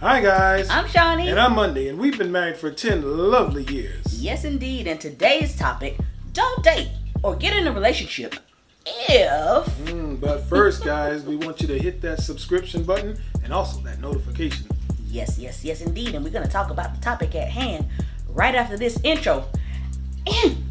Hi, guys. I'm Shauni. And I'm Mondi, and we've been married for 10 lovely years. Yes, indeed. And today's topic don't date or get in a relationship if. Mm, but first, guys, we want you to hit that subscription button and also that notification. Yes, yes, yes, indeed. And we're going to talk about the topic at hand right after this intro.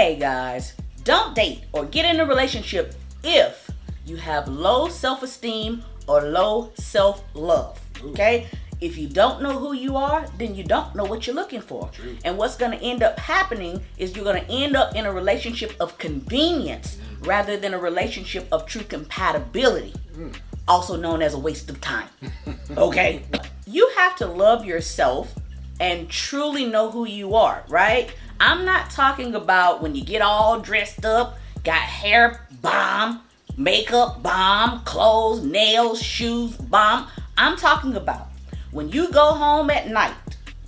Okay, guys, don't date or get in a relationship if you have low self esteem or low self love. Okay? If you don't know who you are, then you don't know what you're looking for. True. And what's going to end up happening is you're going to end up in a relationship of convenience mm. rather than a relationship of true compatibility, mm. also known as a waste of time. okay? You have to love yourself and truly know who you are, right? I'm not talking about when you get all dressed up, got hair bomb, makeup bomb, clothes, nails, shoes bomb. I'm talking about when you go home at night,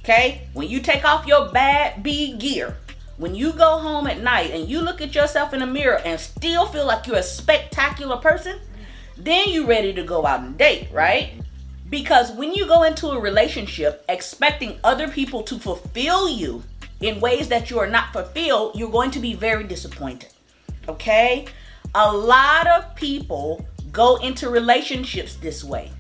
okay? When you take off your bad B gear, when you go home at night and you look at yourself in the mirror and still feel like you're a spectacular person, then you're ready to go out and date, right? Because when you go into a relationship expecting other people to fulfill you in ways that you are not fulfilled, you're going to be very disappointed. Okay? A lot of people go into relationships this way.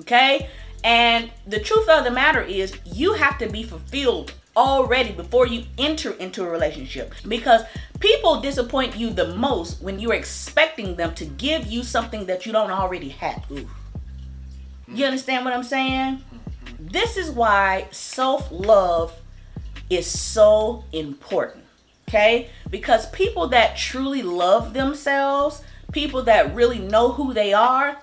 Okay? And the truth of the matter is, you have to be fulfilled already before you enter into a relationship because people disappoint you the most when you're expecting them to give you something that you don't already have. Ooh. You understand what I'm saying? This is why self love is so important. Okay? Because people that truly love themselves, people that really know who they are,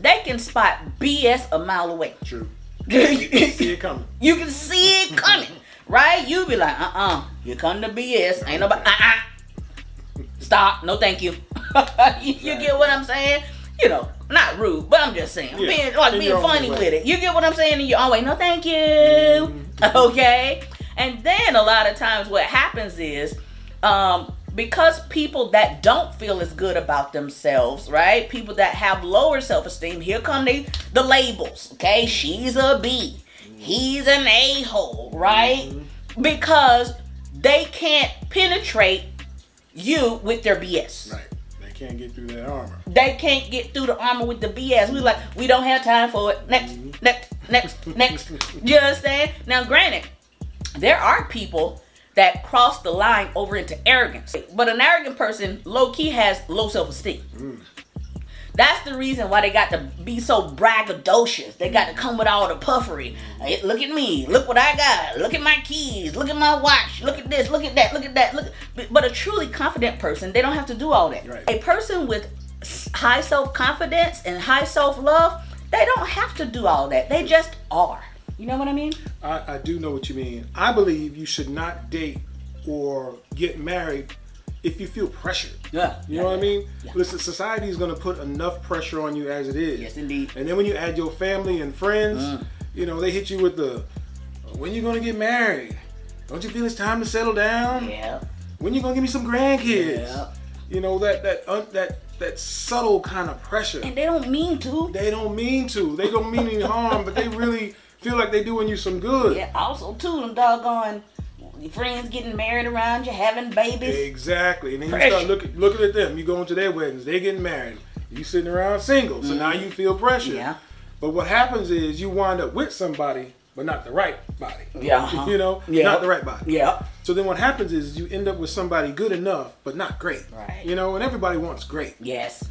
they can spot BS a mile away. True. you can See it coming. You can see it coming, right? You be like, uh-uh, you come to BS. Ain't nobody, uh uh. Stop. No, thank you. you, you get what I'm saying? You know, not rude, but I'm just saying, Yeah, being like in being funny with it. You get what I'm saying? And you always, no, thank you. Okay. And then a lot of times, what happens is, um, because people that don't feel as good about themselves, right? People that have lower self-esteem, here come they the labels. Okay, she's a B, he's an a-hole, right? Because they can't penetrate you with their BS. Right. They can't get through that armor. They can't get through the armor with the BS. We like, we don't have time for it. Next, next, next, next. You understand? Now, granted, there are people that cross the line over into arrogance. But an arrogant person, low key, has low self esteem. That's the reason why they got to be so braggadocious. They got to come with all the puffery. Hey, look at me. Look what I got. Look at my keys. Look at my watch. Look at this. Look at that. Look at that. Look. But a truly confident person, they don't have to do all that. Right. A person with high self confidence and high self love, they don't have to do all that. They just are. You know what I mean? I, I do know what you mean. I believe you should not date or get married if you feel pressured. Yeah. You know what I mean? Yeah. Listen, society is going to put enough pressure on you as it is. Yes, indeed. And then when you add your family and friends, Mm. you know, they hit you with the, when you going to get married? Don't you feel it's time to settle down? Yeah. When you going to give me some grandkids? Yeah. You know, that, that, un, that, that subtle kind of pressure. And they don't mean to. They don't mean to. They don't mean any harm, but they really feel like they're doing you some good. Yeah. Also, too, them doggone your friends getting married around you, having babies. Exactly. And then you Pressure. start looking looking at them. You going to their weddings. They getting married. You sitting around single. So now you feel pressure. Mm-hmm. Yeah. But what happens is you wind up with somebody, but not the right body. Yeah, uh-huh. You know, Yeah. not the right body. Yeah. So then what happens is you end up with somebody good enough, but not great. Right. You know, and everybody wants great. Yes.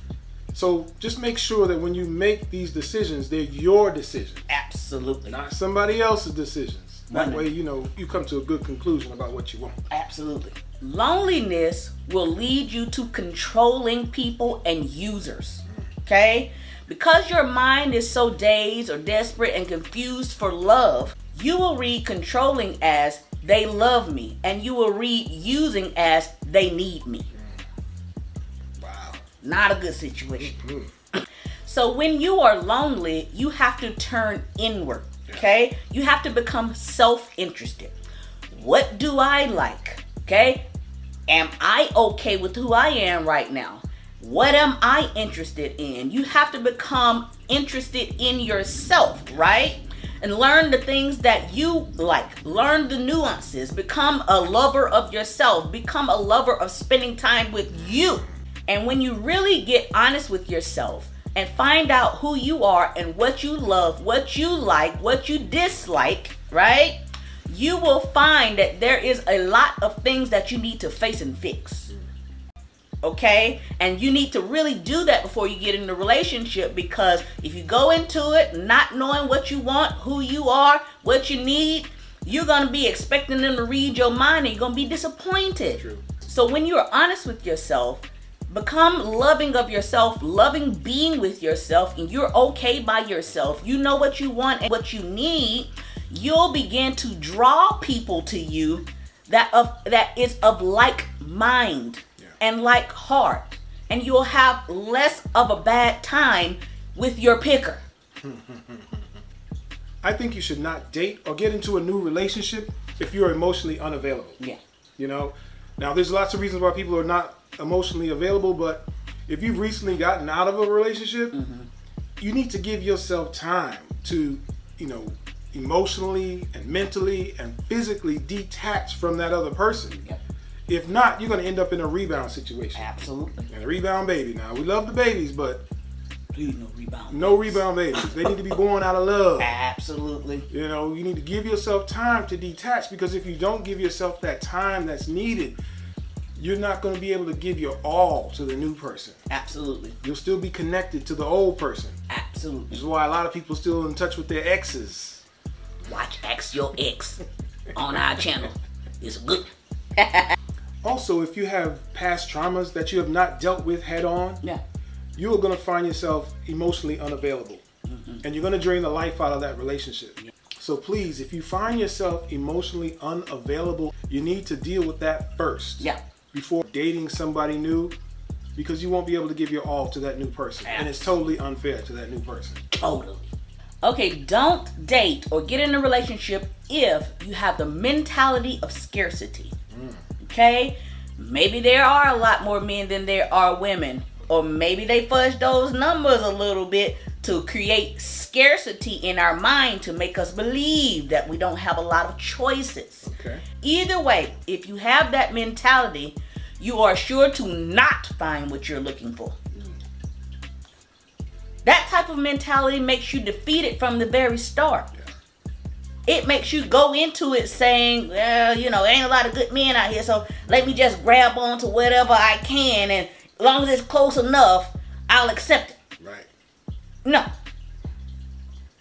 So just make sure that when you make these decisions, they're your decisions, Absolutely. not somebody else's decisions. That way, you know, you come to a good conclusion about what you want. Absolutely. Loneliness will lead you to controlling people and users. Okay? Because your mind is so dazed or desperate and confused for love, you will read controlling as they love me, and you will read using as they need me. Not a good situation. Mm-hmm. So when you are lonely, you have to turn inward. Okay? You have to become self-interested. What do I like? Okay? Am I okay with who I am right now? What am I interested in? You have to become interested in yourself, right? And learn the things that you like. Learn the nuances. Become a lover of yourself. Become a lover of spending time with you. And when you really get honest with yourself and find out who you are and what you love, what you like, what you dislike, right? You will find that there is a lot of things that you need to face and fix. Okay? And you need to really do that before you get in a relationship because if you go into it not knowing what you want, who you are, what you need, you're going to be expecting them to read your mind and you're going to be disappointed. True. So when you're honest with yourself, become loving of yourself, loving being with yourself, and you're okay by yourself. You know what you want and what you need. You'll begin to draw people to you that of that is of like mind Yeah. and like heart, and you'll have less of a bad time with your picker. I think you should not date or get into a new relationship if you're emotionally unavailable. Yeah. You know, now there's lots of reasons why people are not emotionally available, but if you've recently gotten out of a relationship, you need to give yourself time to, you know, emotionally and mentally and physically detach from that other person. Yep. If not, you're going to end up in a rebound situation. Absolutely. And a rebound baby. Now, we love the babies, but Please no rebound. no rebound babies. They need to be born out of love. Absolutely. You know, you need to give yourself time to detach because if you don't give yourself that time that's needed, you're not going to be able to give your all to the new person. Absolutely. You'll still be connected to the old person. This Absolutely. is why a lot of people still in touch with their exes. Watch X Your X on our channel. It's good. Also, if you have past traumas that you have not dealt with head on, Yeah. you are going to find yourself emotionally unavailable. Mm-hmm. And you're going to drain the life out of that relationship. So please, if you find yourself emotionally unavailable, you need to deal with that first. Yeah. Before dating somebody new, because you won't be able to give your all to that new person. And it's totally unfair to that new person. Totally. Okay, don't date or get in a relationship if you have the mentality of scarcity. Okay? Maybe there are a lot more men than there are women. Or maybe they fudge those numbers a little bit to create scarcity in our mind to make us believe that we don't have a lot of choices. Okay. Either way, if you have that mentality, you are sure to not find what you're looking for. That type of mentality makes you defeated from the very start. It makes you go into it saying, well, you know, ain't a lot of good men out here, so let me just grab on to whatever I can, and as long as it's close enough, I'll accept it. No,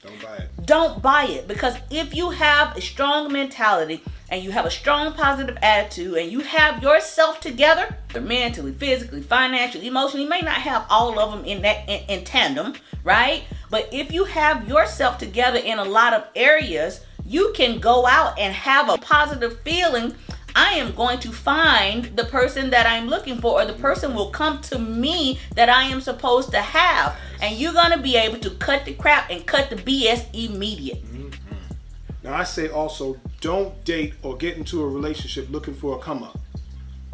Don't buy it. don't buy it because if you have a strong mentality and you have a strong positive attitude and you have yourself together mentally physically financially emotionally you may not have all of them in that in, in tandem right but if you have yourself together in a lot of areas you can go out and have a positive feeling I am going to find the person that I'm looking for, or the person will come to me that I am supposed to have. And you're going to be able to cut the crap and cut the BS immediate. Mm-hmm. Now, I say also don't date or get into a relationship looking for a come up.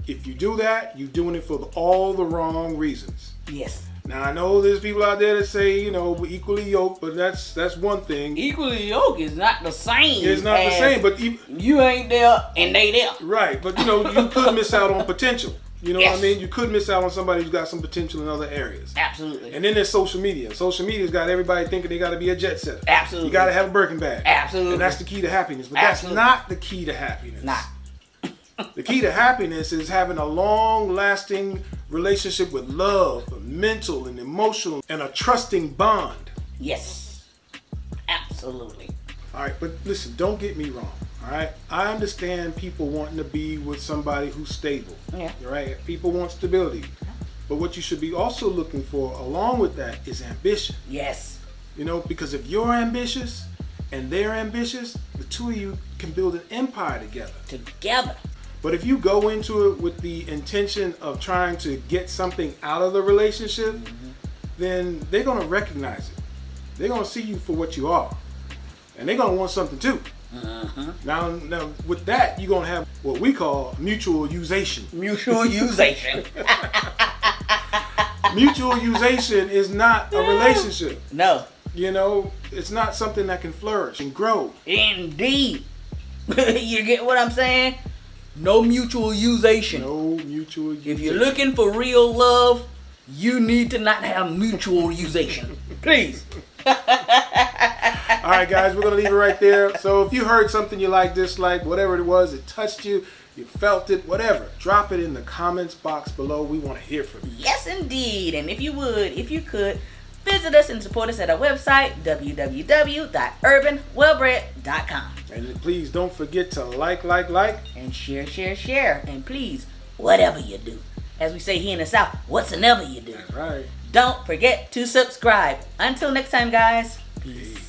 If you do that, you're doing it for all the wrong reasons. Yes. Now I know there's people out there that say you know we're equally yoked, but that's that's one thing. Equally yoked is not the same. It's not the same, but e- you ain't there and they there. right. But you know you could miss out on potential. You know what I mean? You could miss out on somebody who's got some potential in other areas. Absolutely. And then there's social media. Social media's got everybody thinking they got to be a jet setter. Absolutely. You got to have a Birkin bag. Absolutely. And that's the key to happiness. But Absolutely. that's not the key to happiness. Nah. The key to happiness is having a long lasting relationship with love, mental and emotional, and a trusting bond. Yes. Absolutely. All right, but listen, don't get me wrong. All right, I understand people wanting to be with somebody who's stable. Yeah. Right, people want stability. But what you should be also looking for, along with that, is ambition. Yes. You know, because if you're ambitious and they're ambitious, the two of you can build an empire together. Together. But if you go into it with the intention of trying to get something out of the relationship, mm-hmm. then they're going to recognize it. They're going to see you for what you are. And they're going to want something too. Uh-huh. Now, now with that, you're gonna have what we call mutual usation. Mutual usation. mutual usation is not a relationship. No. You know, it's not something that can flourish and grow. Indeed. you get what I'm saying? No mutual usation. No mutual usation. If you're looking for real love, you need to not have mutual usation. Please. All right, guys, we're gonna leave it right there. So if you heard something you like, dislike, whatever it was, it touched you, you felt it, whatever, drop it in the comments box below. We want to hear from you. Yes, indeed. And if you would, if you could, visit us and support us at our website, www.urbanwellbred.com. And please don't forget to like, like, like. And share, share, share. And please, whatever you do, as we say here in the South, whatsoever you do, That's right. don't forget to subscribe. Until next time, guys, peace.